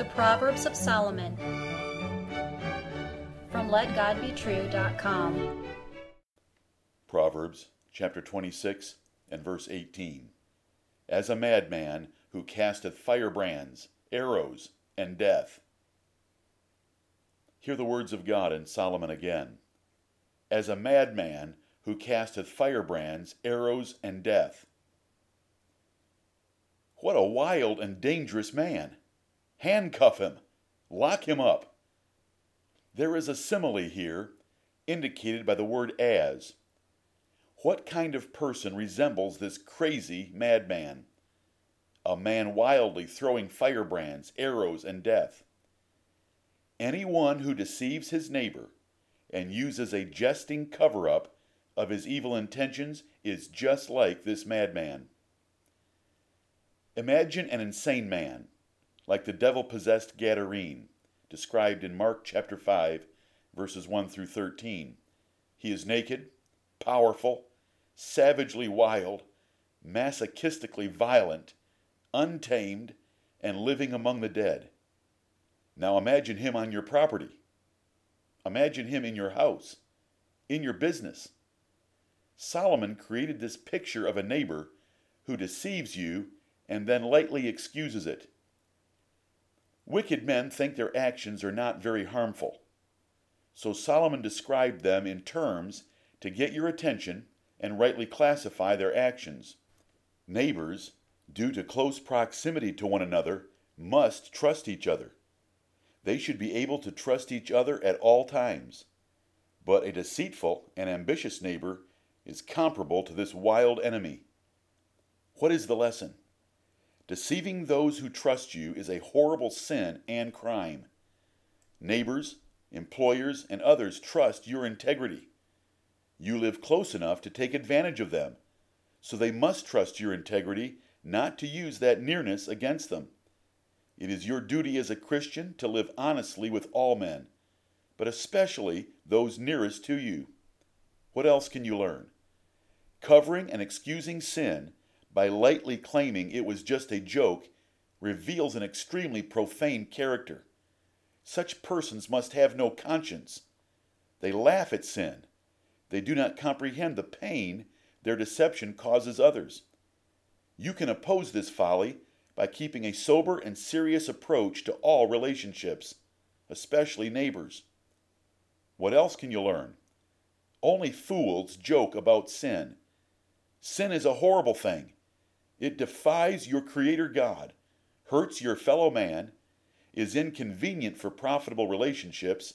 The Proverbs of Solomon from LetGodBetrue.com. Proverbs chapter 26 and verse 18. As a madman who casteth firebrands, arrows, and death. Hear the words of God in Solomon again. As a madman who casteth firebrands, arrows, and death. What a wild and dangerous man! Handcuff him! Lock him up! There is a simile here, indicated by the word as. What kind of person resembles this crazy madman? A man wildly throwing firebrands, arrows, and death. Anyone who deceives his neighbor and uses a jesting cover up of his evil intentions is just like this madman. Imagine an insane man, like the devil possessed Gadarene, described in Mark chapter 5, verses 1 through 13. He is naked, powerful, savagely wild, masochistically violent, untamed, and living among the dead. Now imagine him on your property. Imagine him in your house, in your business. Solomon created this picture of a neighbor who deceives you and then lightly excuses it. Wicked men think their actions are not very harmful. So Solomon described them in terms to get your attention and rightly classify their actions. Neighbors, due to close proximity to one another, must trust each other. They should be able to trust each other at all times. But a deceitful and ambitious neighbor is comparable to this wild enemy. What is the lesson? Deceiving those who trust you is a horrible sin and crime. Neighbors, employers, and others trust your integrity. You live close enough to take advantage of them, so they must trust your integrity not to use that nearness against them. It is your duty as a Christian to live honestly with all men, but especially those nearest to you. What else can you learn? Covering and excusing sin by lightly claiming it was just a joke reveals an extremely profane character. Such persons must have no conscience. They laugh at sin they do not comprehend the pain their deception causes others. You can oppose this folly by keeping a sober and serious approach to all relationships, especially neighbors. What else can you learn? Only fools joke about sin. Sin is a horrible thing. It defies your Creator God, hurts your fellow man, is inconvenient for profitable relationships,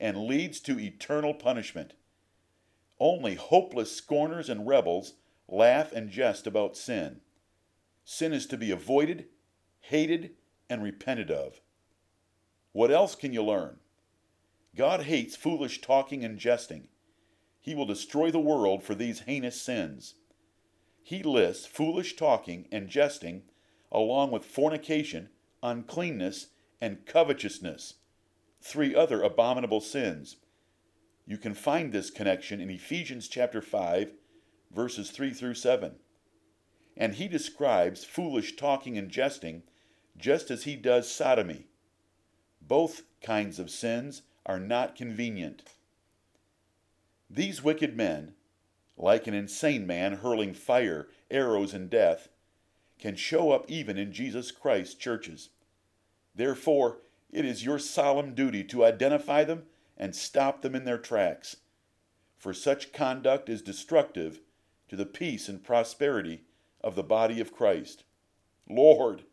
and leads to eternal punishment. Only hopeless scorners and rebels laugh and jest about sin. Sin is to be avoided, hated, and repented of. What else can you learn? God hates foolish talking and jesting. He will destroy the world for these heinous sins. He lists foolish talking and jesting along with fornication, uncleanness, and covetousness, three other abominable sins you can find this connection in Ephesians chapter 5, verses 3 through 7. And he describes foolish talking and jesting just as he does sodomy. Both kinds of sins are not convenient. These wicked men, like an insane man hurling fire, arrows, and death, can show up even in Jesus Christ's churches. Therefore, it is your solemn duty to identify them and stop them in their tracks. For such conduct is destructive to the peace and prosperity of the body of Christ. Lord,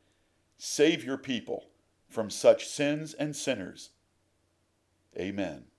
save your people from such sins and sinners. Amen.